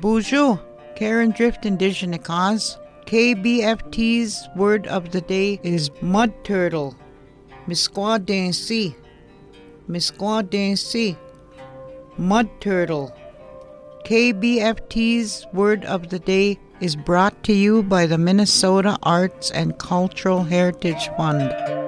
Bonjour, Karen Drift Indigenicas. KBFT's word of the day is mud turtle. Miskwaadesi. Miskwaadesi. Mud turtle. KBFT's word of the day is brought to you by the Minnesota Arts and Cultural Heritage Fund.